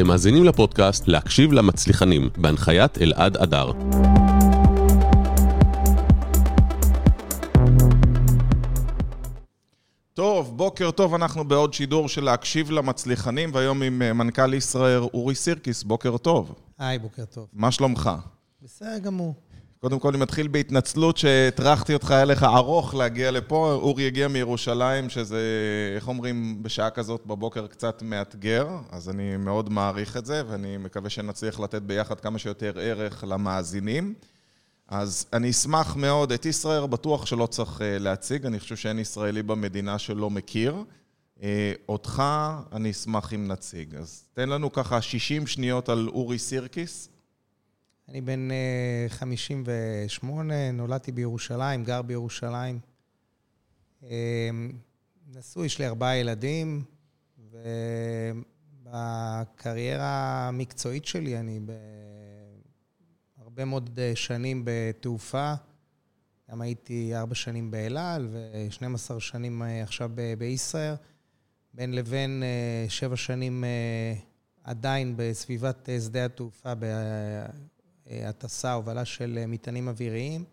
אתם מאזינים לפודקאסט להקשיב למצליחנים, בהנחיית אלעד אדר. טוב, בוקר טוב, אנחנו בעוד שידור של להקשיב למצליחנים, והיום עם אה, מנכ"ל ישראל אורי סירקיס, בוקר טוב. היי, בוקר טוב. מה שלומך? בסדר גמור. קודם כל, אני מתחיל בהתנצלות שהטרחתי אותך, היה לך ארוך להגיע לפה. אורי הגיע מירושלים, שזה, איך אומרים, בשעה כזאת בבוקר קצת מאתגר, אז אני מאוד מעריך את זה, ואני מקווה שנצליח לתת ביחד כמה שיותר ערך למאזינים. אז אני אשמח מאוד, את ישראל בטוח שלא צריך אה, להציג, אני חושב שאין ישראלי במדינה שלא מכיר. אה, אותך אני אשמח אם נציג. אז תן לנו ככה 60 שניות על אורי סירקיס. אני בן 58, נולדתי בירושלים, גר בירושלים. נשוי, יש לי ארבעה ילדים, ובקריירה המקצועית שלי אני בהרבה מאוד שנים בתעופה. גם הייתי ארבע שנים באל על ו-12 שנים עכשיו בישראל. בין לבין שבע שנים עדיין בסביבת שדה התעופה הטסה, הובלה של מטענים אוויריים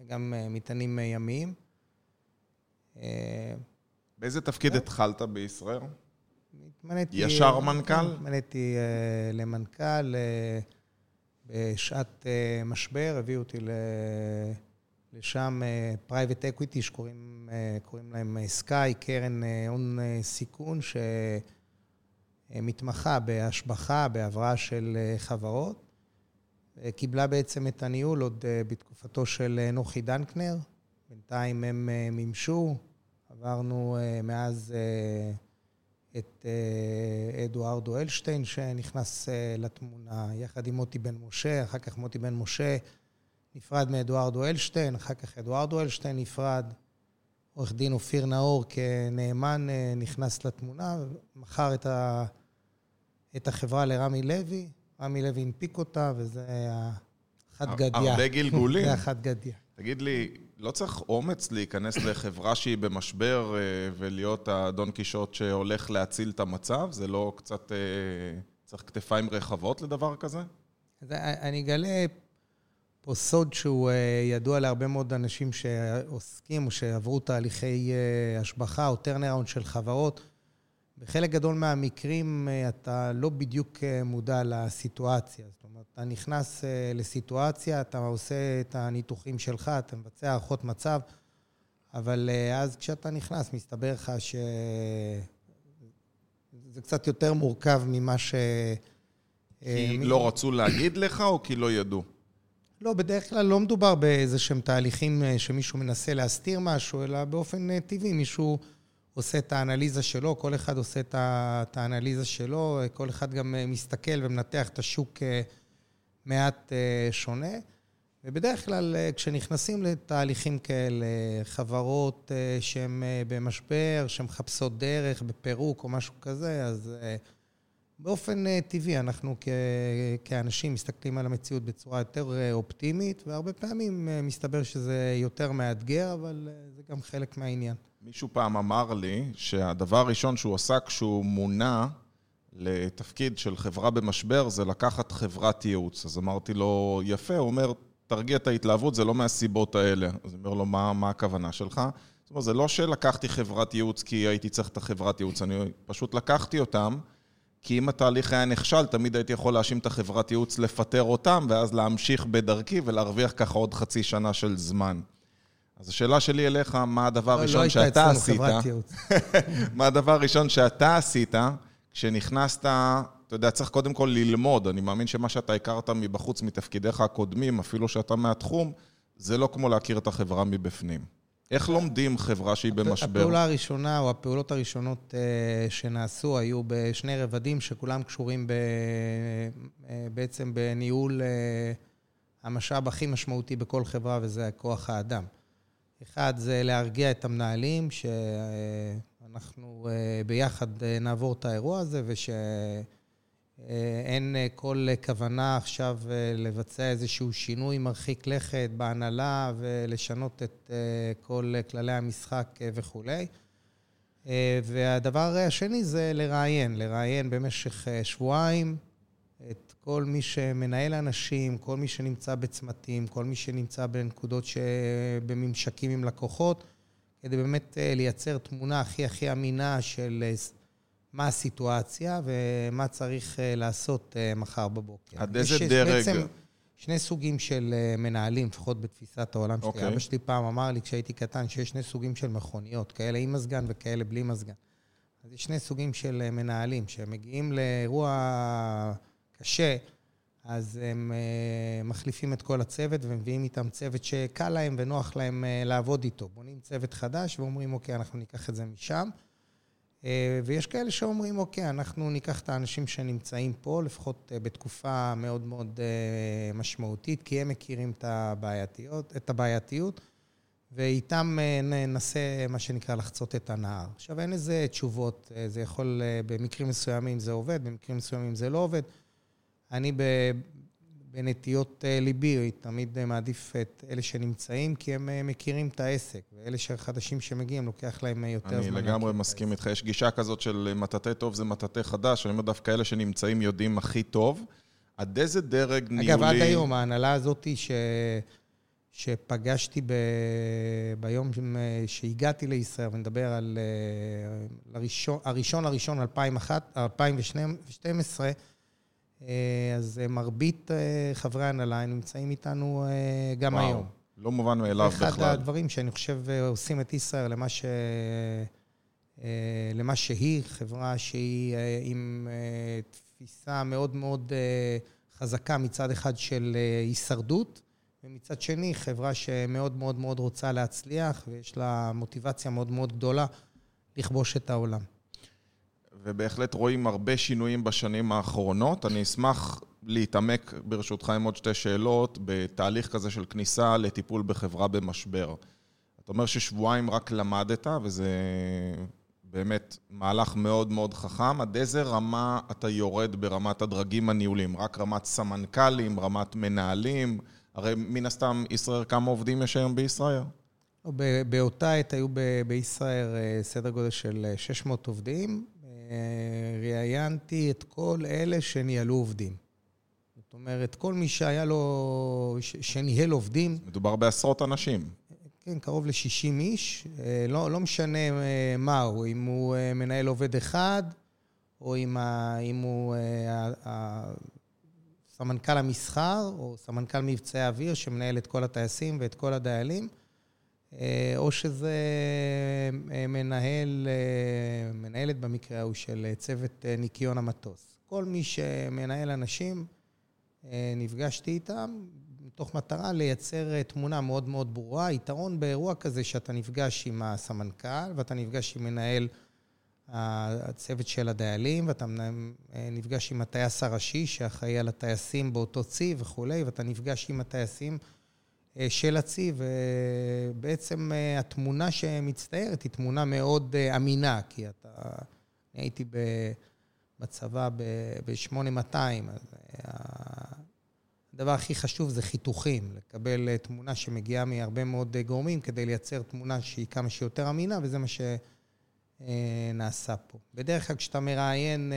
וגם מטענים ימיים. באיזה תפקיד התחלת בישראל? התמניתי... ישר מנכ"ל? התמניתי למנכ"ל בשעת משבר, הביאו אותי לשם private equity, שקוראים להם סקאי, קרן הון סיכון, שמתמחה בהשבחה, בהבראה של חברות. קיבלה בעצם את הניהול עוד בתקופתו של נוחי דנקנר. בינתיים הם מימשו, עברנו מאז את אדוארדו אלשטיין שנכנס לתמונה יחד עם מוטי בן משה, אחר כך מוטי בן משה נפרד מאדוארדו אלשטיין, אחר כך אדוארדו אלשטיין נפרד. עורך דין אופיר נאור כנאמן נכנס לתמונה, מכר את החברה לרמי לוי. רמי לוי הנפיק אותה, וזה היה חד גדיה. הרבה גלגולים. זה חד גדיה. תגיד לי, לא צריך אומץ להיכנס לחברה שהיא במשבר ולהיות הדון קישוט שהולך להציל את המצב? זה לא קצת... צריך כתפיים רחבות לדבר כזה? אני אגלה פה סוד שהוא ידוע להרבה מאוד אנשים שעוסקים או שעברו תהליכי השבחה או טרנראונד של חברות. בחלק גדול מהמקרים אתה לא בדיוק מודע לסיטואציה. זאת אומרת, אתה נכנס לסיטואציה, אתה עושה את הניתוחים שלך, אתה מבצע הערכות מצב, אבל אז כשאתה נכנס, מסתבר לך שזה קצת יותר מורכב ממה ש... כי לא רצו להגיד לך או כי לא ידעו? לא, בדרך כלל לא מדובר באיזה שהם תהליכים שמישהו מנסה להסתיר משהו, אלא באופן טבעי מישהו... עושה את האנליזה שלו, כל אחד עושה את האנליזה שלו, כל אחד גם מסתכל ומנתח את השוק מעט שונה. ובדרך כלל כשנכנסים לתהליכים כאלה, חברות שהן במשבר, שמחפשות דרך בפירוק או משהו כזה, אז באופן טבעי אנחנו כאנשים מסתכלים על המציאות בצורה יותר אופטימית, והרבה פעמים מסתבר שזה יותר מאתגר, אבל זה גם חלק מהעניין. מישהו פעם אמר לי שהדבר הראשון שהוא עשה כשהוא מונה לתפקיד של חברה במשבר זה לקחת חברת ייעוץ. אז אמרתי לו, יפה, הוא אומר, תרגיע את ההתלהבות, זה לא מהסיבות האלה. אז אני אומר לו, מה, מה הכוונה שלך? זאת אומרת, זה לא שלקחתי חברת ייעוץ כי הייתי צריך את החברת ייעוץ, אני פשוט לקחתי אותם, כי אם התהליך היה נכשל, תמיד הייתי יכול להאשים את החברת ייעוץ לפטר אותם, ואז להמשיך בדרכי ולהרוויח ככה עוד חצי שנה של זמן. אז השאלה שלי אליך, מה הדבר הראשון שאתה עשית? לא הייתה אצלנו חברת ייעוץ. מה הדבר הראשון שאתה עשית כשנכנסת, אתה יודע, צריך קודם כל ללמוד. אני מאמין שמה שאתה הכרת מבחוץ, מתפקידיך הקודמים, אפילו שאתה מהתחום, זה לא כמו להכיר את החברה מבפנים. איך לומדים חברה שהיא במשבר? הפעולה הראשונה, או הפעולות הראשונות שנעשו, היו בשני רבדים שכולם קשורים בעצם בניהול המשאב הכי משמעותי בכל חברה, וזה כוח האדם. אחד, זה להרגיע את המנהלים, שאנחנו ביחד נעבור את האירוע הזה, ושאין כל כוונה עכשיו לבצע איזשהו שינוי מרחיק לכת בהנהלה ולשנות את כל כללי המשחק וכו'. והדבר השני זה לראיין, לראיין במשך שבועיים כל מי שמנהל אנשים, כל מי שנמצא בצמתים, כל מי שנמצא בנקודות שבממשקים עם לקוחות, כדי באמת אה, לייצר תמונה הכי הכי אמינה של אה, מה הסיטואציה ומה צריך אה, לעשות מחר בבוקר. עד איזה דרג? בעצם שני סוגים של מנהלים, לפחות בתפיסת העולם שלי. Okay. אוקיי. אבא שלי פעם אמר לי, כשהייתי קטן, שיש שני סוגים של מכוניות, כאלה עם מזגן וכאלה בלי מזגן. אז יש שני סוגים של מנהלים, שמגיעים לאירוע קשה, אז הם uh, מחליפים את כל הצוות ומביאים איתם צוות שקל להם ונוח להם uh, לעבוד איתו. בונים צוות חדש ואומרים, אוקיי, אנחנו ניקח את זה משם. Uh, ויש כאלה שאומרים, אוקיי, אנחנו ניקח את האנשים שנמצאים פה, לפחות uh, בתקופה מאוד מאוד uh, משמעותית, כי הם מכירים את הבעייתיות, את הבעייתיות ואיתם uh, ננסה, מה שנקרא, לחצות את הנהר. עכשיו, אין לזה תשובות, uh, זה יכול, uh, במקרים מסוימים זה עובד, במקרים מסוימים זה לא עובד. אני בנטיות אה, ליבי תמיד אה, מעדיף את אלה שנמצאים, כי הם אה, מכירים את העסק, ואלה החדשים שמגיעים, לוקח להם יותר זמן. אני לגמרי מסכים איתך. יש גישה כזאת של מטאטא טוב זה מטאטא חדש, אני אומר דווקא אלה שנמצאים יודעים הכי טוב. עד איזה דרג ניהולי... אגב, עד היום, ההנהלה הזאת ש... שפגשתי ב... ביום שהגעתי לישראל, ונדבר על הראשון, הראשון לראשון 2012, אה, אז אה, מרבית אה, חברי ההנהלה נמצאים איתנו גם וואו, היום. לא מובן מאליו בכלל. אחד הדברים שאני חושב עושים את ישראל למה, ש... למה שהיא, חברה שהיא עם תפיסה מאוד מאוד חזקה מצד אחד של הישרדות, ומצד שני חברה שמאוד מאוד מאוד רוצה להצליח, ויש לה מוטיבציה מאוד מאוד גדולה לכבוש את העולם. ובהחלט רואים הרבה שינויים בשנים האחרונות. אני אשמח להתעמק, ברשותך, עם עוד שתי שאלות, בתהליך כזה של כניסה לטיפול בחברה במשבר. אתה אומר ששבועיים רק למדת, וזה באמת מהלך מאוד מאוד חכם. עד איזה רמה אתה יורד ברמת הדרגים הניהולים? רק רמת סמנכ"לים, רמת מנהלים? הרי מן הסתם, ישראל, כמה עובדים יש היום בישראל? באותה עת היו בישראל אה, סדר גודל של 600 אה, עובדים. ראיינתי את כל אלה שניהלו עובדים. זאת אומרת, כל מי שהיה לו, שניהל עובדים... מדובר בעשרות אנשים. כן, קרוב ל-60 איש. אה, לא, לא משנה אה, מה הוא, אם הוא אה, מנהל עובד אחד, או אם, ה, אם הוא סמנכ"ל המסחר, או סמנכ"ל מבצעי האוויר, שמנהל את כל הטייסים ואת כל הדיילים. אה, או שזה אה, מנהל, אה, מנהלת במקרה ההוא של צוות ניקיון המטוס. כל מי שמנהל אנשים, נפגשתי איתם מתוך מטרה לייצר תמונה מאוד מאוד ברורה. יתרון באירוע כזה שאתה נפגש עם הסמנכ"ל ואתה נפגש עם מנהל הצוות של הדיילים, ואתה נפגש עם הטייס הראשי שאחראי על הטייסים באותו צי וכולי, ואתה נפגש עם הטייסים של הצי, ובעצם אה, התמונה שמצטיירת היא תמונה מאוד אה, אמינה, כי אתה... אני הייתי בצבא ב-8200, אז הדבר הכי חשוב זה חיתוכים, לקבל תמונה שמגיעה מהרבה מאוד גורמים כדי לייצר תמונה שהיא כמה שיותר אמינה, וזה מה שנעשה פה. בדרך כלל כשאתה מראיין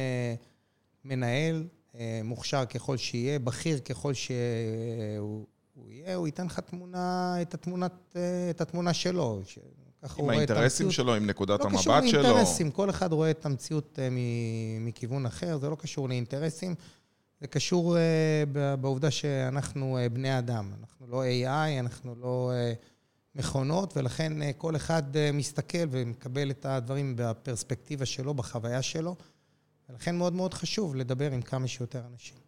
מנהל, מוכשר ככל שיהיה, בכיר ככל שהוא הוא יהיה, הוא ייתן לך תמונה, את, התמונת, את התמונה שלו. עם האינטרסים שלו, עם נקודת לא המבט שלו. לא קשור לאינטרסים, כל אחד רואה את המציאות אה, מכיוון אחר, זה לא קשור לאינטרסים, זה קשור אה, בעובדה שאנחנו אה, בני אדם. אנחנו לא AI, אנחנו לא מכונות, ולכן כל אחד מסתכל ומקבל את הדברים בפרספקטיבה שלו, בחוויה שלו, ולכן מאוד מאוד חשוב לדבר עם כמה שיותר אנשים.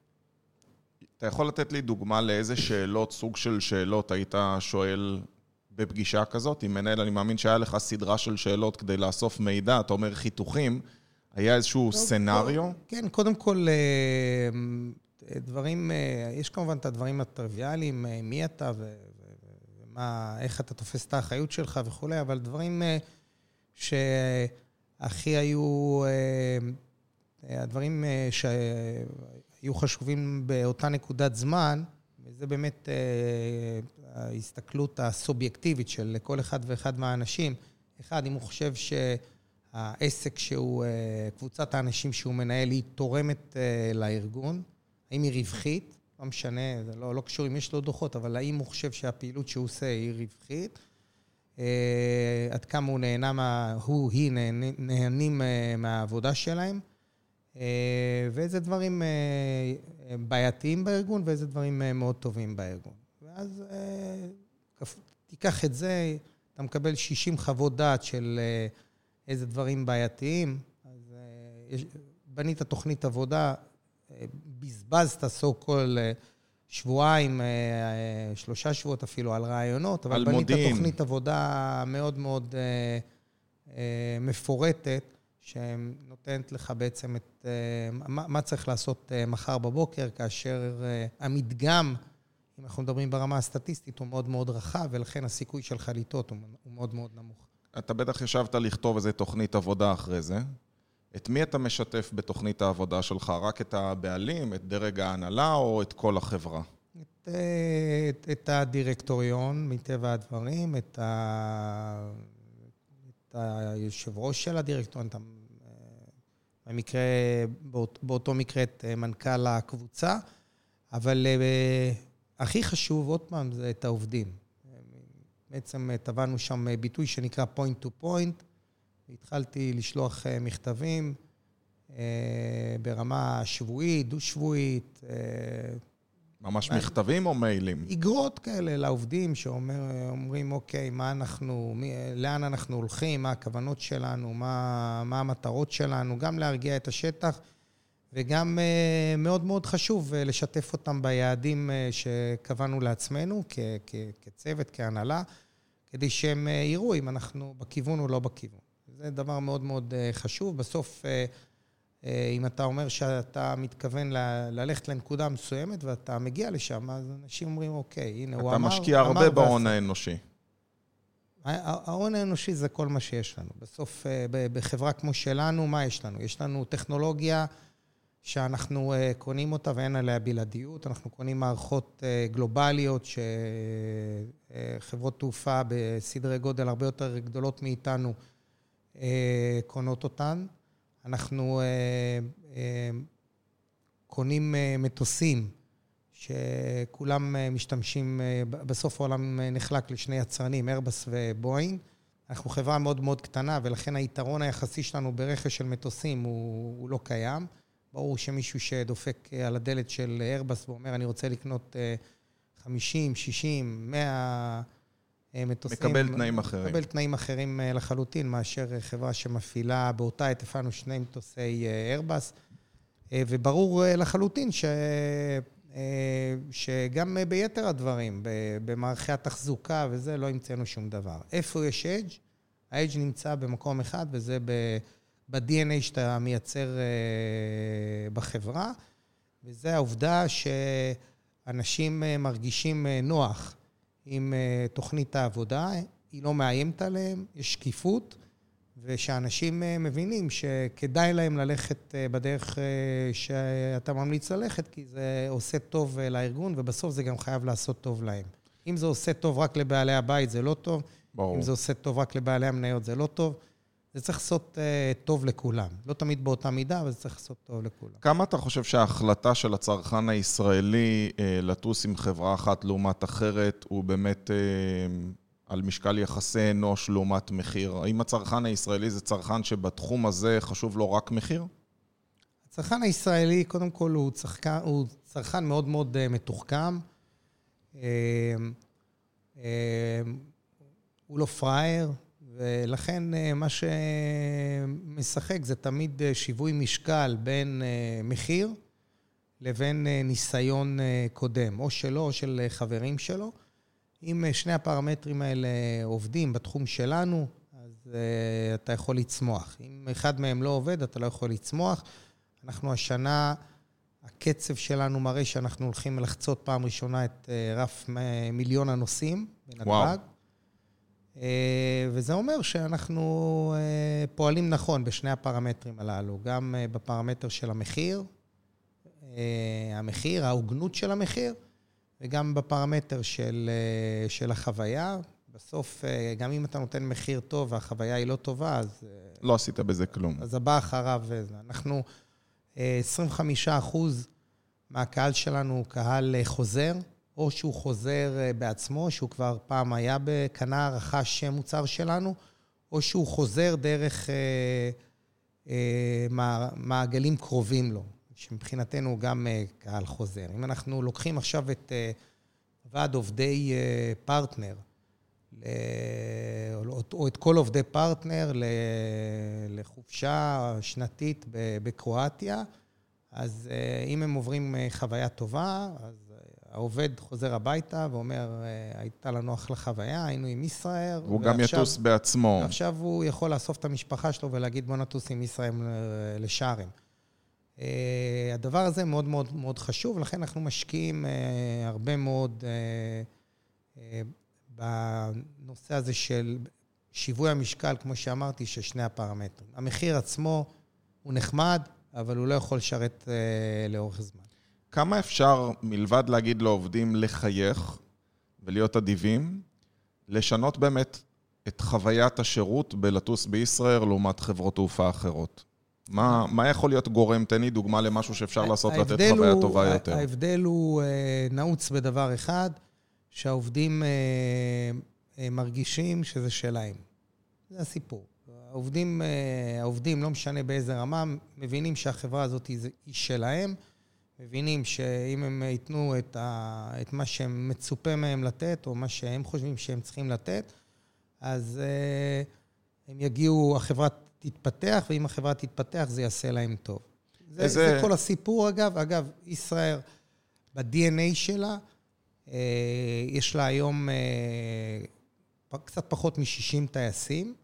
אתה יכול לתת לי דוגמה לאיזה שאלות, סוג של שאלות היית שואל בפגישה כזאת? עם מנהל, אני מאמין שהיה לך סדרה של שאלות כדי לאסוף מידע, אתה אומר חיתוכים, היה איזשהו סצנריו? כן, קודם כל, אה, דברים, אה, יש כמובן את הדברים הטריוויאליים, אה, מי אתה ומה, איך אתה תופס את האחריות שלך וכולי, אבל דברים שהכי היו, הדברים היו חשובים באותה נקודת זמן, וזה באמת אה, ההסתכלות הסובייקטיבית של כל אחד ואחד מהאנשים. אחד, אם הוא חושב שהעסק שהוא, אה, קבוצת האנשים שהוא מנהל, היא תורמת אה, לארגון, האם היא רווחית, לא משנה, זה לא, לא קשור אם יש לו דוחות, אבל האם הוא חושב שהפעילות שהוא עושה היא רווחית, אה, עד כמה הוא נהנה, מה, הוא, היא נהנים, אה, מהעבודה שלהם, ואיזה דברים אה, בעייתיים בארגון ואיזה דברים אה, מאוד טובים בארגון. ואז אה, תיקח את זה, אתה מקבל 60 חוות דעת של אה, איזה דברים בעייתיים, אז אה, בנית תוכנית עבודה, אה, בזבזת so called אה, שבועיים, אה, אה, שלושה שבועות אפילו על רעיונות, אבל על בנית מודיעין. תוכנית עבודה מאוד מאוד אה, אה, מפורטת, שנותנת לך בעצם את אה, מה, מה צריך לעשות אה, מחר בבוקר, כאשר אה, המדגם, אם אנחנו מדברים ברמה הסטטיסטית, הוא מאוד מאוד רחב, ולכן הסיכוי שלך לטעות הוא הוא מאוד מאוד נמוך. אתה בטח ישבת לכתוב איזה תוכנית עבודה אחרי זה. את מי אתה משתף בתוכנית העבודה שלך? רק את הבעלים, את דרג ההנהלה או את כל החברה? את, את, את הדירקטוריון, מטבע הדברים, את, ה, את היושב ראש של הדירקטוריון, את, במקרה, באות, באותו מקרה את אה, מנכ"ל הקבוצה, אבל אה, הכי חשוב, עוד פעם, זה את העובדים. בעצם אה, טבענו שם ביטוי שנקרא point to point, והתחלתי לשלוח מכתבים אה, ברמה שבועית, דו-שבועית, אה, ממש? מכתבים או מיילים? איגרות כאלה לעובדים שאומרים, אוקיי, מה אנחנו, מי, לאן אנחנו הולכים, מה הכוונות שלנו, מה, מה המטרות שלנו, גם להרגיע את השטח, וגם אה, מאוד מאוד חשוב אה, לשתף אותם ביעדים אה, שקבענו לעצמנו כ, כ, כצוות, כהנהלה, כדי שהם יראו אם אנחנו בכיוון או לא בכיוון. זה דבר מאוד מאוד חשוב. בסוף, אם אתה אומר שאתה מתכוון ל- ללכת לנקודה מסוימת ואתה מגיע לשם, אז אנשים אומרים, אוקיי, הנה, הוא אתה אמר... משקיע אמר הרבה ועשה." בהון האנושי. ההון האנושי זה כל מה שיש לנו. בסוף, אה, בחברה כמו שלנו, מה יש לנו? יש לנו טכנולוגיה שאנחנו אה, קונים אותה ואין עליה בלעדיות. אנחנו קונים מערכות אה, גלובליות שחברות תעופה בסדרי גודל הרבה יותר גדולות מאיתנו אה, קונות אותן. אנחנו אה, אה, קונים אה, מטוסים שכולם אה, משתמשים, אה, בסוף העולם אה, נחלק לשני יצרנים, איירבס ובואינג. אנחנו חברה מאוד מאוד קטנה, ולכן היתרון היחסי שלנו ברכש של מטוסים הוא, הוא לא קיים. ברור שמישהו שדופק אה, על הדלת של איירבס ואומר, אני רוצה לקנות אה, 50, 60, 100 אה, מטוסים. מקבל תנאים אחרים. מקבל תנאים אחרים אה, לחלוטין מאשר אה, חברה שמפעילה, באותה עת הפעלנו שני מטוסי אה, איירבס, אה, וברור אה, לחלוטין ש... אה, שגם אה, ביתר הדברים, במערכי התחזוקה וזה, לא המצאנו שום דבר. איפה יש אדג'? האדג' נמצא במקום אחד, וזה ב- ב-DNA שאתה מייצר אה, בחברה, וזה העובדה שאנשים אה, מרגישים אה, נוח עם אה, תוכנית העבודה, היא לא מאיימת עליהם, יש שקיפות, ושאנשים אה, מבינים שכדאי להם ללכת אה, בדרך שאתה ממליץ ללכת, כי זה עושה טוב לארגון, ובסוף זה גם חייב לעשות טוב להם. אם זה עושה טוב רק לבעלי הבית, זה לא טוב. ברור. אם זה עושה טוב רק לבעלי המניות, זה לא טוב. זה צריך לעשות אה, טוב לכולם. לא תמיד באותה מידה, אבל זה צריך לעשות טוב לכולם. כמה אתה חושב שההחלטה של הצרכן הישראלי אה, לטוס עם חברה אחת לעומת אחרת הוא באמת אה, על משקל יחסי אנוש לעומת מחיר? האם הצרכן הישראלי זה צרכן שבתחום הזה חשוב לו רק מחיר? הצרכן הישראלי, קודם כל, הוא, צרכן, הוא צרכן מאוד מאוד אה, מתוחכם. אה, אה, הוא לא פראייר, ולכן אה, מה שמשחק זה תמיד אה, שיווי משקל בין אה, מחיר לבין ניסיון קודם, או שלו או של חברים שלו. אם שני הפרמטרים האלה עובדים בתחום שלנו, אז אתה יכול לצמוח. אם אחד מהם לא עובד, אתה לא יכול לצמוח. אנחנו השנה, הקצב שלנו מראה שאנחנו הולכים לחצות פעם ראשונה את רף מיליון הנוסעים בנתב"ג. אה, וזה אומר שאנחנו אה, פועלים נכון בשני הפרמטרים הללו, גם אה, בפרמטר של המחיר, המחיר, ההוגנות של המחיר, וגם בפרמטר של, של החוויה. בסוף, גם אם אתה נותן מחיר טוב והחוויה היא לא טובה, אז, לא עשית בזה כלום. אז הבא אחריו, אנחנו אה, 25 אחוז מהקהל שלנו הוא קהל חוזר, או שהוא חוזר אה, בעצמו, שהוא כבר פעם היה בקנה, רכש מוצר שלנו, או שהוא חוזר דרך אה, אה, מעגלים קרובים לו, שמבחינתנו הוא גם אה, קהל חוזר. אם אנחנו לוקחים עכשיו את אה, ועד עובדי אה, פרטנר, או את כל עובדי פרטנר לחופשה שנתית בקרואטיה. אז אה, אם הם עוברים אה, חוויה טובה, אז העובד חוזר הביתה ואומר, הייתה לנו אחלה חוויה, היינו עם ישראייר. הוא גם יטוס בעצמו. עכשיו הוא יכול לאסוף את המשפחה שלו ולהגיד, בוא נטוס עם ישראייר לשארם. הדבר הזה מאוד מאוד מאוד חשוב, לכן אנחנו משקיעים הרבה מאוד בנושא הזה של שיווי המשקל, כמו שאמרתי, של שני הפרמטרים. המחיר עצמו הוא נחמד, אבל הוא לא יכול לשרת אה, לאורך זמן. כמה אפשר, מלבד להגיד לעובדים לחייך ולהיות אדיבים, לשנות באמת את חוויית השירות בלטוס בישראל לעומת חברות תעופה אחרות? מה, מה יכול להיות גורם? תן לי דוגמה למשהו שאפשר לעשות לתת חוויה הוא, טובה יותר. ההבדל הוא אה, נעוץ בדבר אחד, שהעובדים אה, אה, מרגישים שזה שלהם. זה הסיפור. העובדים, העובדים, לא משנה באיזה רמה, מבינים שהחברה הזאת היא שלהם, מבינים שאם הם ייתנו את, ה, את מה שמצופה מהם לתת, או מה שהם חושבים שהם צריכים לתת, אז uh, הם יגיעו, החברה תתפתח, ואם החברה תתפתח, זה יעשה להם טוב. זה, איזה... זה כל הסיפור, אגב. אגב, ישראל, ב-DNA שלה, uh, יש לה היום uh, קצת פחות מ-60 טייסים.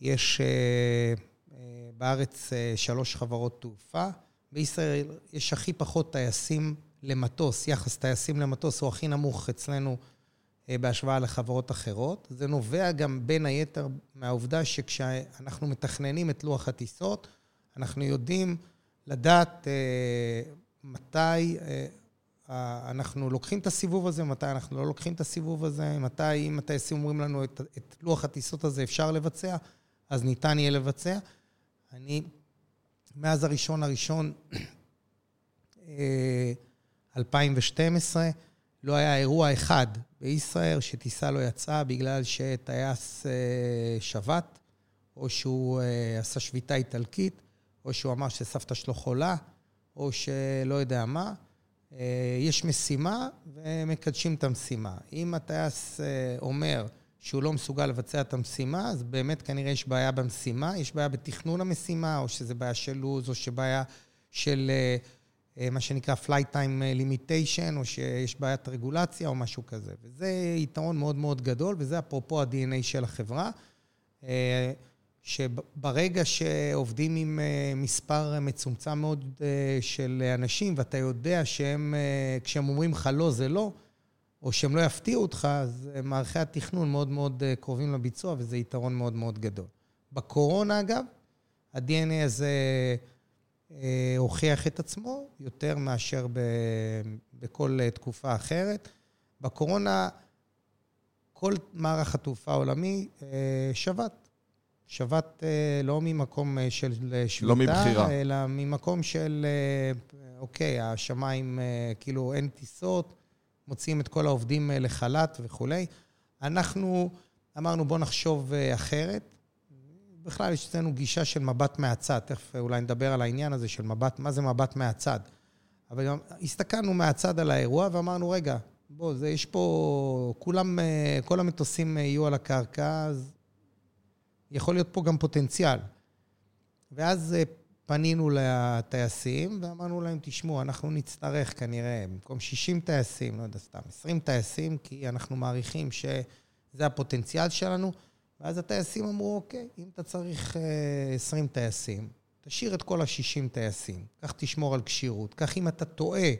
יש uh, uh, בארץ uh, שלוש חברות תעופה. בישראל יש הכי פחות טייסים למטוס, יחס טייסים למטוס הוא הכי נמוך אצלנו uh, בהשוואה לחברות אחרות. זה נובע גם בין היתר מהעובדה שכשאנחנו מתכננים את לוח הטיסות, אנחנו יודעים לדעת uh, מתי... uh, אנחנו לוקחים את הסיבוב הזה, מתי אנחנו לא לוקחים את הסיבוב הזה, מתי, אם הטייסים אומרים לנו את, את לוח הטיסות הזה אפשר לבצע, אז ניתן יהיה לבצע. אני, מאז הראשון הראשון, 2012, אה, לא היה אירוע אחד בישראל שטיסה לא יצאה בגלל שטייס אה, שבת, או שהוא אה, עשה שביתה איטלקית, או שהוא אמר שסבתא שלו חולה, או שלא יודע מה. יש משימה ומקדשים את המשימה. אם הטייס אומר, שהוא לא מסוגל לבצע את המשימה, אז באמת כנראה יש בעיה במשימה, יש בעיה בתכנון המשימה, או שזה בעיה של לו"ז, או שבעיה של אה, אה, מה שנקרא flight time limitation, או שיש בעיית רגולציה, או משהו כזה. וזה יתרון מאוד מאוד גדול, וזה אפרופו ה-DNA של החברה, אה, שברגע שעובדים עם מספר מצומצם מאוד של אנשים, ואתה יודע שהם, כשהם אומרים לך לא, זה לא, או שהם לא יפתיעו אותך, אז אה, מערכי התכנון מאוד מאוד אה, קרובים לביצוע, וזה יתרון מאוד מאוד גדול. בקורונה, אגב, ה-DNA הזה אה, הוכיח את עצמו יותר מאשר ב, בכל תקופה אחרת. בקורונה, כל מערך התעופה העולמי שבת. שבת לא ממקום של שביתה, לא מבחירה. אלא ממקום של, אוקיי, השמיים, כאילו אין טיסות, מוציאים את כל העובדים אה, לחל"ת וכולי. אנחנו אמרנו, בואו נחשוב אה, אחרת. בכלל, יש אצלנו גישה של מבט מהצד. תכף אולי נדבר על העניין הזה של מבט, מה זה מבט מהצד. אבל גם הסתכלנו מהצד על האירוע ואמרנו, רגע, בוא, זה, יש פה, כולם, אה, כל המטוסים יהיו על הקרקע, אז יכול להיות פה גם פוטנציאל. ואז פנינו לטייסים ואמרנו להם, תשמעו, אנחנו נצטרך כנראה, במקום 60 טייסים, לא יודע, סתם, 20 טייסים, כי אנחנו מעריכים שזה הפוטנציאל שלנו. ואז הטייסים אמרו, אוקיי, אם אתה צריך 20 אה, טייסים, תשאיר את כל ה-60 טייסים, כך תשמור על כשירות. כך אם אתה טועה,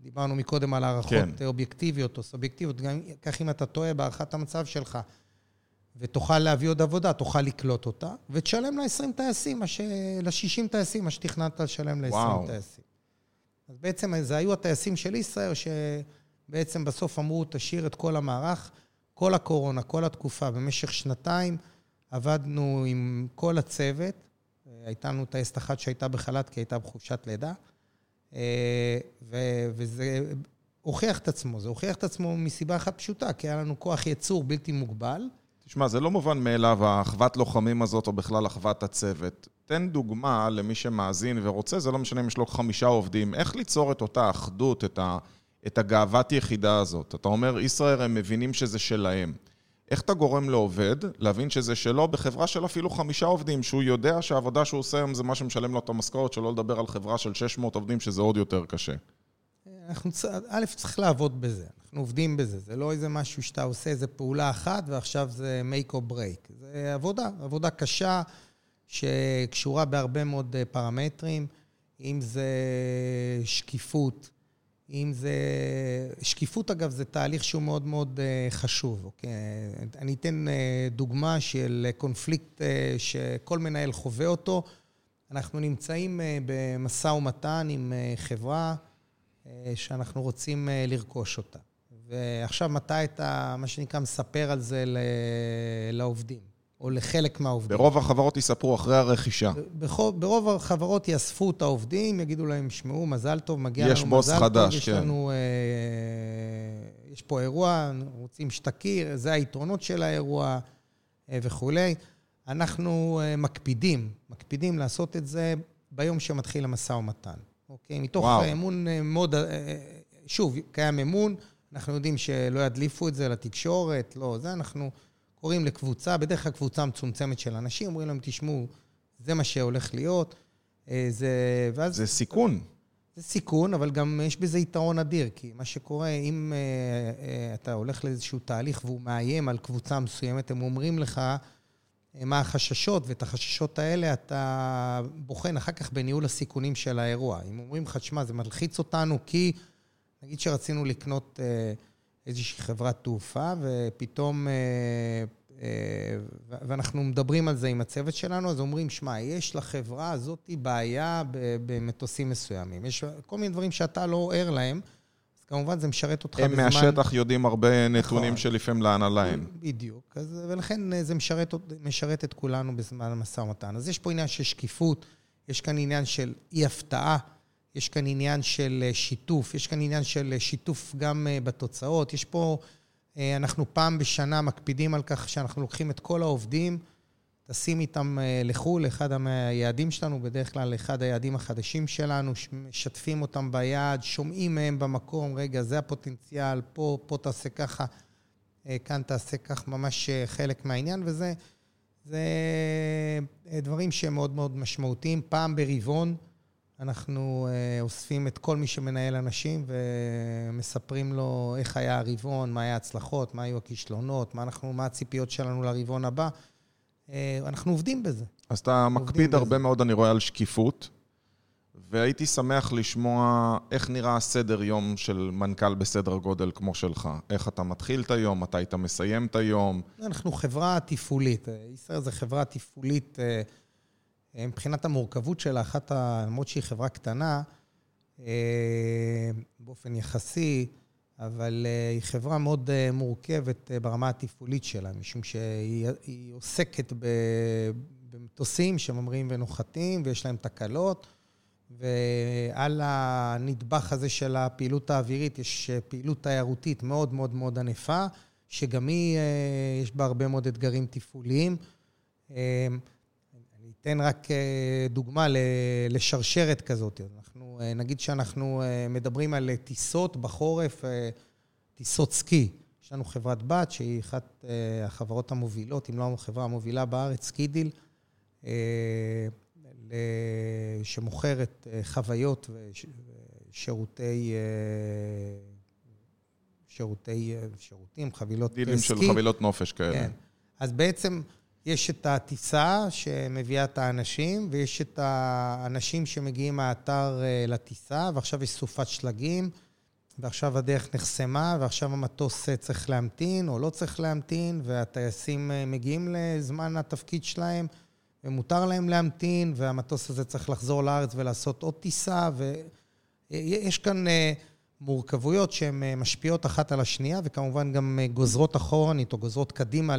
דיברנו מקודם על הערכות כן. אובייקטיביות או סובייקטיביות, גם כך אם אתה טועה בהערכת המצב שלך, ותוכל להביא עוד עבודה, תוכל לקלוט אותה, ותשלם ל-20 טייסים, ש... ל-60 טייסים, מה שתכננת לשלם ל-20 טייסים. אז בעצם זה היו הטייסים של ישראל, שבעצם בסוף אמרו, תשאיר את כל המערך. כל הקורונה, כל התקופה, במשך שנתיים, עבדנו עם כל הצוות. הייתה לנו טייסת אחת שהייתה בחל"ת כי הייתה בחופשת לידה. וזה הוכיח את עצמו. זה הוכיח את עצמו מסיבה אחת פשוטה, כי היה לנו כוח ייצור בלתי מוגבל. תשמע, זה לא מובן מאליו, האחוות לוחמים הזאת, או בכלל אחוות הצוות. תן דוגמה למי שמאזין ורוצה, זה לא משנה אם יש לו חמישה עובדים, איך ליצור את אותה אחדות, את, ה, את הגאוות יחידה הזאת. אתה אומר, ישראייר, הם מבינים שזה שלהם. איך אתה גורם לעובד להבין שזה שלו בחברה של אפילו חמישה עובדים, שהוא יודע שהעבודה שהוא עושה היום זה מה שמשלם לו את המשכורת, שלא לדבר על חברה של 600 עובדים, שזה עוד יותר קשה. אנחנו, א', צריך לעבוד בזה, אנחנו עובדים בזה, זה לא איזה משהו שאתה עושה, איזה פעולה אחת ועכשיו זה make or break. זה עבודה, עבודה קשה שקשורה בהרבה מאוד אה, פרמטרים, אם זה שקיפות, אם זה... שקיפות, אגב, זה תהליך שהוא מאוד מאוד אה, חשוב, אוקיי? אני אתן אה, דוגמה של קונפליקט שכל מנהל חווה אותו. אנחנו נמצאים במשא ומתן עם חברה שאנחנו רוצים אה, לרכוש אותה. ועכשיו, מתי אתה, מה שנקרא, מספר על זה לעובדים, או לחלק מהעובדים? ברוב החברות יספרו אחרי הרכישה. ברוב, ברוב החברות יאספו את העובדים, יגידו להם, שמעו, מזל טוב, מגיע לנו מזל טוב. חדש, יש כן. לנו, אה, יש פה אירוע, רוצים שתכיר, זה היתרונות של האירוע אה, וכולי. אנחנו אה, מקפידים, מקפידים לעשות את זה ביום שמתחיל המשא ומתן. אוקיי? מתוך וואו. אמון אה, מאוד... אה, אה, שוב, קיים אמון, אנחנו יודעים שלא ידליפו את זה לתקשורת, לא זה, אנחנו קוראים לקבוצה, בדרך כלל קבוצה מצומצמת של אנשים, אומרים להם, תשמעו, זה מה שהולך להיות. זה... ואז... זה סיכון. זה סיכון, אבל גם יש בזה יתרון אדיר, כי מה שקורה, אם אתה הולך לאיזשהו תהליך והוא מאיים על קבוצה מסוימת, הם אומרים לך, מה החששות, ואת החששות האלה אתה בוחן אחר כך בניהול הסיכונים של האירוע. אם אומרים לך, שמע, זה מלחיץ אותנו כי, נגיד שרצינו לקנות אה, איזושהי חברת תעופה, ופתאום, אה, אה, ואנחנו מדברים על זה עם הצוות שלנו, אז אומרים, שמע, יש לחברה הזאת בעיה במטוסים מסוימים. יש כל מיני דברים שאתה לא ער להם. כמובן זה משרת אותך הם בזמן... הם מהשטח יודעים הרבה נתונים נכון. שלפעמים להנהלה אין. בדיוק, אז, ולכן אה, זה משרת, משרת את כולנו בזמן המשא ומתן. אז יש פה עניין של שקיפות, יש כאן עניין של אי-הפתעה, יש כאן עניין של אה, שיתוף, יש כאן עניין של אה, שיתוף גם בתוצאות. יש פה, אנחנו פעם בשנה מקפידים על כך שאנחנו לוקחים את כל העובדים, טסים איתם אה, לחו"ל, אחד היעדים שלנו, בדרך כלל אחד היעדים החדשים שלנו, משתפים אותם ביעד, שומעים מהם במקום, רגע, זה הפוטנציאל, פה, פה תעשה ככה, אה, כאן תעשה כך, ממש אה, חלק מהעניין, וזה זה דברים שהם מאוד מאוד משמעותיים. פעם ברבעון אנחנו אוספים את כל מי שמנהל אנשים ומספרים לו איך היה הרבעון, מה היה ההצלחות, מה היו הכישלונות, מה, אנחנו, מה הציפיות שלנו לרבעון הבא. אה, אנחנו עובדים בזה. אז אתה מקפיד הרבה בזה. מאוד, אני רואה, על שקיפות, והייתי שמח לשמוע איך נראה הסדר יום של מנכ"ל בסדר גודל כמו שלך. איך אתה מתחיל את היום, מתי אתה מסיים את היום. אנחנו חברה תפעולית. ישראל זה חברה תפעולית אה, מבחינת המורכבות שלה, אחת ה... למרות שהיא חברה קטנה, אה, באופן יחסי, אבל אה, היא חברה מאוד אה, מורכבת אה, ברמה התפעולית שלה, משום שהיא עוסקת במטוסים שממריאים ונוחתים ויש להם תקלות, ועל הנדבך הזה של הפעילות האווירית יש פעילות תיירותית מאוד מאוד מאוד ענפה, שגם היא, יש בה הרבה מאוד אתגרים תפעוליים. אתן רק דוגמה לשרשרת כזאת. אנחנו, נגיד שאנחנו מדברים על טיסות בחורף, טיסות סקי. יש לנו חברת בת שהיא אחת החברות המובילות, אם לא החברה המובילה בארץ, סקידיל, שמוכרת חוויות ושירותי... שירותי, שירותים, חבילות סקי. דילים של חבילות נופש כאלה. כן. אז בעצם יש את הטיסה שמביאה את האנשים, ויש את האנשים שמגיעים מהאתר אה, לטיסה, ועכשיו יש סופת שלגים, ועכשיו הדרך נחסמה, ועכשיו המטוס אה, צריך להמתין או לא צריך להמתין, והטייסים אה, מגיעים לזמן התפקיד שלהם, ומותר להם להמתין, והמטוס הזה צריך לחזור לארץ ולעשות עוד טיסה, ויש כאן מורכבויות שהן משפיעות אחת על השנייה, וכמובן גם גוזרות אחורנית או גוזרות קדימה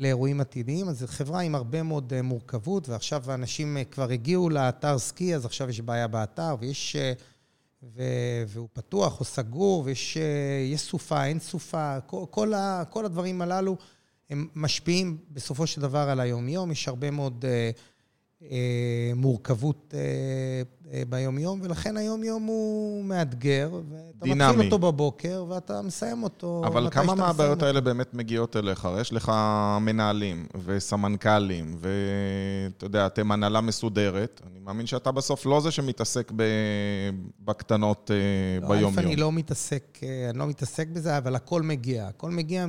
לאירועים עתידיים. אז זו חברה עם הרבה מאוד אה, מורכבות, ועכשיו האנשים אה, כבר הגיעו לאתר סקי, אז עכשיו יש בעיה באתר, ויש והוא פתוח או סגור, ויש סופה, אין סופה, כל, כל, ה, כל הדברים הללו הם משפיעים בסופו של דבר על היום-יום. יש הרבה מאוד אה, מורכבות אה, אה, ביום-יום, ולכן היום-יום הוא מאתגר. ואתה דינמי. מתחיל אותו בבוקר, ואתה מסיים אותו אבל כמה מהבעיות האלה באמת מגיעות אליך? יש לך מנהלים וסמנכ"לים, ואתה יודע, אתם הנהלה מסודרת. אני מאמין שאתה בסוף לא זה שמתעסק בקטנות לא, ביום-יום. אני לא מתעסק, אני לא מתעסק בזה, אבל הכל מגיע. הכל מגיע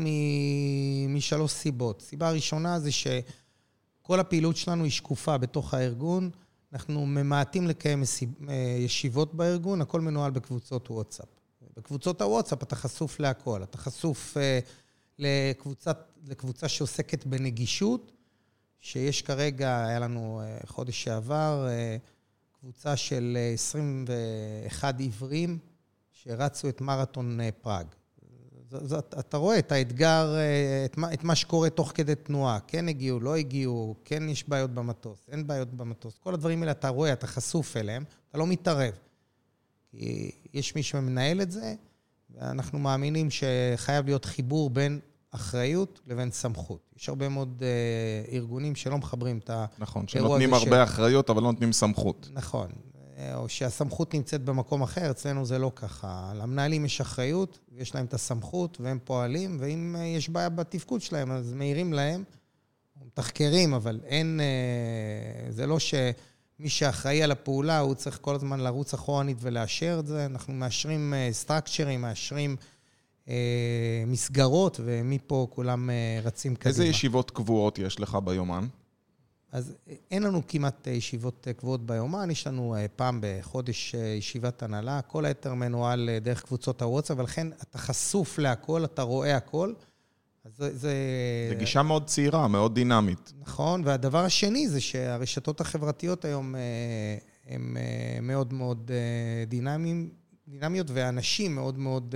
משלוש סיבות. סיבה ראשונה זה ש... כל הפעילות שלנו היא שקופה בתוך הארגון. אנחנו ממעטים לקיים אה, ישיבות בארגון, הכל מנוהל בקבוצות וואטסאפ. בקבוצות הוואטסאפ אתה חשוף להכל. אתה חשוף uh, לקבוצת, לקבוצה שעוסקת בנגישות, שיש כרגע, היה לנו uh, חודש שעבר, uh, קבוצה של 21 עיוורים שרצו את מרתון פראג. זאת, אתה רואה את האתגר, אה, את מה, את מה שקורה תוך כדי תנועה. כן הגיעו, לא הגיעו, כן יש בעיות במטוס, אין בעיות במטוס. כל הדברים האלה אתה רואה, אתה חשוף אליהם, אתה לא מתערב. כי יש מי שמנהל את זה, ואנחנו מאמינים שחייב להיות חיבור בין אחריות לבין סמכות. יש הרבה מאוד uh, ארגונים שלא מחברים את האירוע הזה. נכון, שנותנים הרבה ש... אחריות, אבל לא נותנים סמכות. נכון. או שהסמכות נמצאת במקום אחר, אצלנו זה לא ככה. למנהלים יש אחריות, יש להם את הסמכות, והם פועלים, ואם יש בעיה בתפקוד שלהם, אז מעירים להם, מתחקרים, אבל אין... אה, זה לא שמי שאחראי על הפעולה, הוא צריך כל הזמן לרוץ אחורנית ולאשר את זה. אנחנו מאשרים סטרקצ'רים, אה, מאשרים... אה, מסגרות, ומפה כולם רצים קדימה. איזה ישיבות קבועות יש לך ביומן? אז אין לנו כמעט ישיבות קבועות ביומן, יש לנו אה, פעם בחודש אה, ישיבת הנהלה, כל היתר מנוהל אה, דרך קבוצות הוואטסאפ, ולכן אתה חשוף להכל, אתה רואה הכל. אז זה... זה... זה גישה מאוד צעירה, מאוד דינמית. נכון, והדבר השני זה שהרשתות החברתיות היום הן מאוד מאוד דינמיים, דינמיות, ואנשים מאוד מאוד...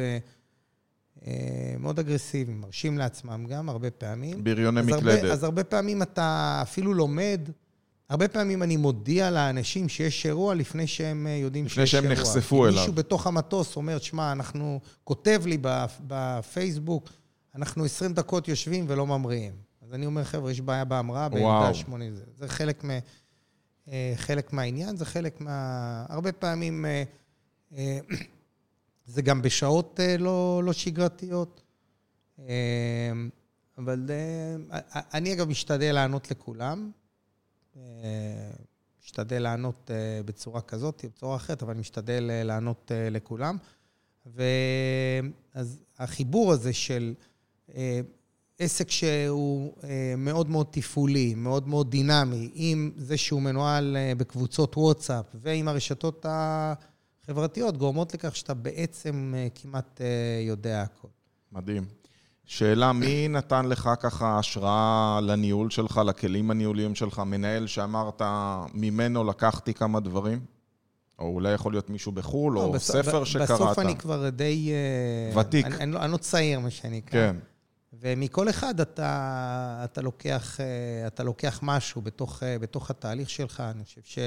אה, מאוד אגרסיביים, מרשים לעצמם גם הרבה פעמים. בריוני מקלדת. אז הרבה פעמים אתה אפילו לומד, הרבה פעמים אני מודיע לאנשים שיש אירוע לפני שהם אה, יודעים שיש אירוע. לפני שהם נחשפו אליו. מישהו בתוך המטוס אומר, שמע, אנחנו, כותב לי בפייסבוק, אנחנו 20 דקות יושבים ולא ממריאים. אז אני אומר, חבר'ה, יש בעיה בהמראה, בעמדה 80. זה, זה חלק, מ, אה, חלק מהעניין, זה חלק מה... הרבה פעמים... זה גם בשעות אה, לא, לא שגרתיות. אה, אבל אה, אני אגב משתדל לענות לכולם. משתדל לענות בצורה כזאת, בצורה אחרת, אבל אני משתדל לענות לכולם. ואז החיבור הזה של עסק שהוא מאוד מאוד תפעולי, מאוד מאוד דינמי, עם זה שהוא מנוהל בקבוצות וואטסאפ ועם הרשתות ה... חברתיות גורמות לכך שאתה בעצם אה, כמעט אה, יודע הכל. מדהים. שאלה, מי נתן לך ככה השראה לניהול שלך, לכלים הניהוליים שלך? מנהל שאמרת, ממנו לקחתי כמה דברים? או אולי יכול להיות מישהו בחו"ל, לא, או בסוף, ספר שקראת. בסוף אני כבר די... אה, ותיק. אני, אני, לא, אני לא צעיר, מה שנקרא. כן. ומכל אחד אתה, אתה, לוקח, אתה לוקח משהו בתוך, בתוך התהליך שלך. אני חושב ש...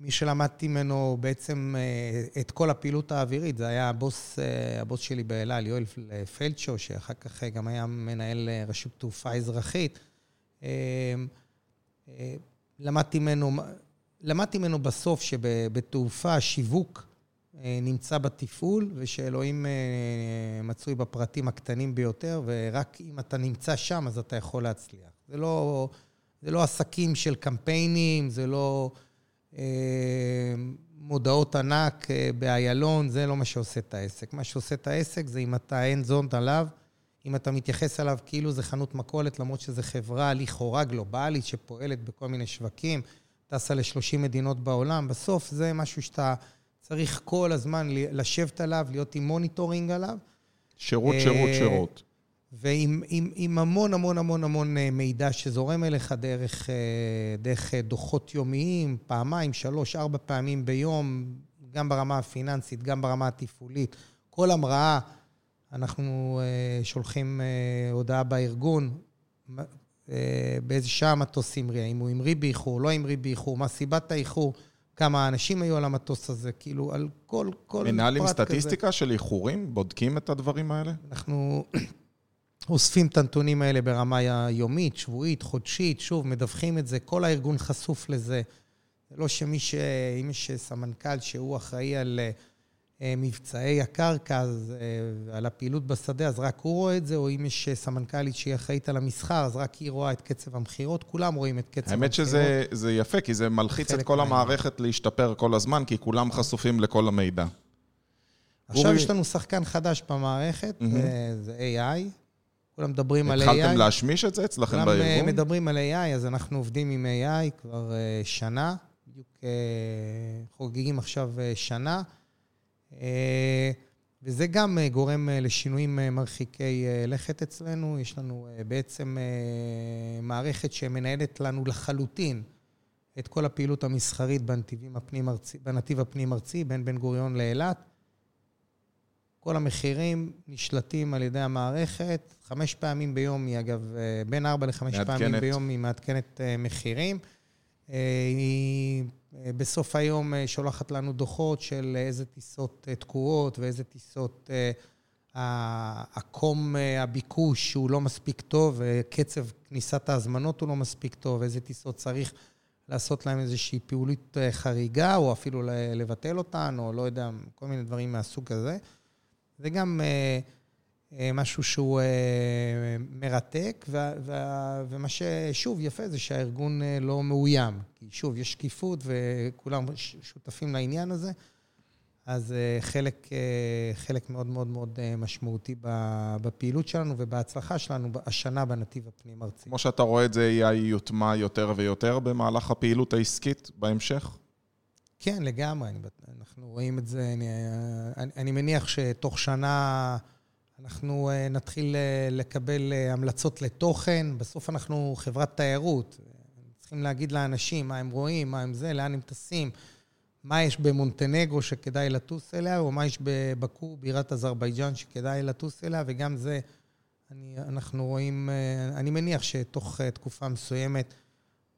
מי שלמדתי ממנו בעצם אה, את כל הפעילות האווירית, זה היה הבוס, אה, הבוס שלי באלעל, יואל פלדשו, שאחר כך אה, גם היה מנהל רשות תעופה אזרחית. למדתי ממנו, למדתי ממנו בסוף שבתעופה השיווק נמצא בתפעול, ושאלוהים מצוי בפרטים הקטנים ביותר, ורק אם אתה נמצא שם, אז אתה יכול להצליח. זה לא, זה לא עסקים של קמפיינים, זה לא... אה, מודעות ענק אה, באיילון, זה לא מה שעושה את העסק. מה שעושה את העסק זה אם אתה אין זונד עליו, אם אתה מתייחס אליו כאילו זה חנות מכולת, למרות שזו חברה לכאורה גלובלית שפועלת בכל מיני שווקים, טסה ל-30 מדינות בעולם, בסוף זה משהו שאתה צריך כל הזמן לשבת עליו, להיות עם monitoring עליו. שירות, שירות, אה, שירות. ועם עם, עם המון המון המון המון אה, מידע שזורם אליך דרך, אה, דרך אה, דוחות יומיים, פעמיים, שלוש, ארבע פעמים ביום, גם ברמה הפיננסית, גם ברמה התפעולית. כל המראה, אנחנו שולחים הודעה בארגון, באיזה שעה המטוס המריא, אם הוא המריא באיחור, לא המריא באיחור, מה סיבת האיחור, כמה אנשים היו על המטוס הזה, כאילו, על כל, כל פרט כזה. מנהלים סטטיסטיקה של איחורים? בודקים את הדברים האלה? אנחנו אוספים את הנתונים האלה ברמה יומית, שבועית, חודשית, שוב, מדווחים את זה, כל הארגון חשוף לזה. זה לא שמי ש... אם יש סמנכ"ל שהוא אחראי על אה, מבצעי הקרקע, אז, אה, על הפעילות בשדה, אז רק הוא רואה את זה, או אם יש סמנכ"לית שהיא אחראית על המסחר, אז רק היא רואה את קצב המכירות, כולם רואים את קצב האמת המכירות. שזה זה יפה, כי זה מלחיץ את כל. המערכת להשתפר כל הזמן, כי כולם חשופים לכל המידע. עכשיו אורי- יש לנו שחקן חדש במערכת. אה, זה AI. כולם מדברים על AI. התחלתם להשמיש את זה אצלכם כולם אה, בארגון? מדברים על AI, אז אנחנו עובדים עם AI כבר אה, שנה. בדיוק אה, חוגגים עכשיו אה, שנה. אה, וזה גם אה, גורם אה, לשינויים אה, מרחיקי אה, לכת אצלנו. יש לנו אה, בעצם אה, מערכת שמנהלת לנו לחלוטין את כל הפעילות המסחרית בנתיב הפנים-ארצי, בין בן גוריון לאילת. כל המחירים נשלטים על ידי המערכת. חמש פעמים ביום היא, אגב, אה, בין ארבע לחמש מעדכנת. פעמים ביום היא מעדכנת אה, מחירים. אה, היא בסוף היום שולחת לנו דוחות של איזה טיסות תקועות ואיזה טיסות... אה, הביקוש שהוא לא מספיק טוב, וקצב כניסת ההזמנות הוא לא מספיק טוב, איזה טיסות צריך לעשות להם איזושהי פעולית חריגה, או אפילו לבטל אותן, או לא יודע, כל מיני דברים מהסוג הזה. זה גם אה, אה, משהו שהוא אה, מרתק, ומה ששוב יפה זה שהארגון לא מאוים. כי שוב, יש שקיפות וכולם שותפים לעניין הזה. אז חלק, חלק מאוד מאוד מאוד משמעותי בפעילות שלנו ובהצלחה שלנו השנה בנתיב הפנים-ארצי. כמו שאתה רואה את זה, AI יוטמע יותר ויותר במהלך הפעילות העסקית בהמשך? כן, לגמרי. אנחנו רואים את זה. אני, אני, אני מניח שתוך שנה אנחנו אה, נתחיל אה, לקבל אה, המלצות לתוכן. בסוף אנחנו חברת תיירות. צריכים להגיד לאנשים מה הם רואים, מה הם זה, לאן הם טסים, מה יש במונטנגרו שכדאי לטוס אליה, או מה יש בבקו, בירת אזרבייג'אן, שכדאי לטוס אליה, וגם זה, אני, אנחנו רואים, אה, אני מניח שתוך אה, תקופה מסוימת,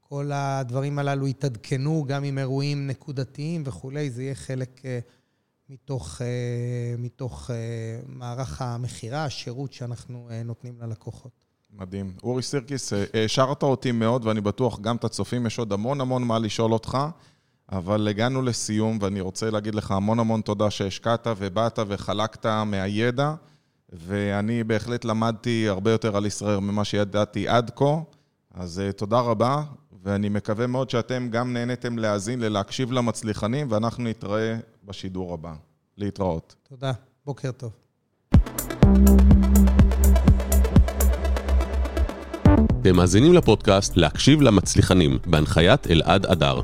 כל הדברים הללו יתעדכנו, גם עם אירועים נקודתיים וכולי, זה יהיה חלק אה, מתוך, אה, מתוך אה, מערך המכירה, השירות שאנחנו נותנים ללקוחות. מדהים. אורי סירקיס, העשרת אותי מאוד, ואני בטוח גם את הצופים, יש עוד המון המון מה לשאול אותך, אבל הגענו לסיום, ואני רוצה להגיד לך המון המון תודה שהשקעת ובאת וחלקת מהידע, ואני בהחלט למדתי הרבה יותר על ישראל ממה שידעתי עד כה, אז תודה רבה, ואני מקווה מאוד שאתם גם נהניתם להאזין, ללהקשיב למצליחנים, ואנחנו נתראה בשידור הבא. להתראות. תודה, בוקר טוב. אתם מאזינים לפודקאסט להקשיב למצליחנים, בהנחיית אלעד אדר.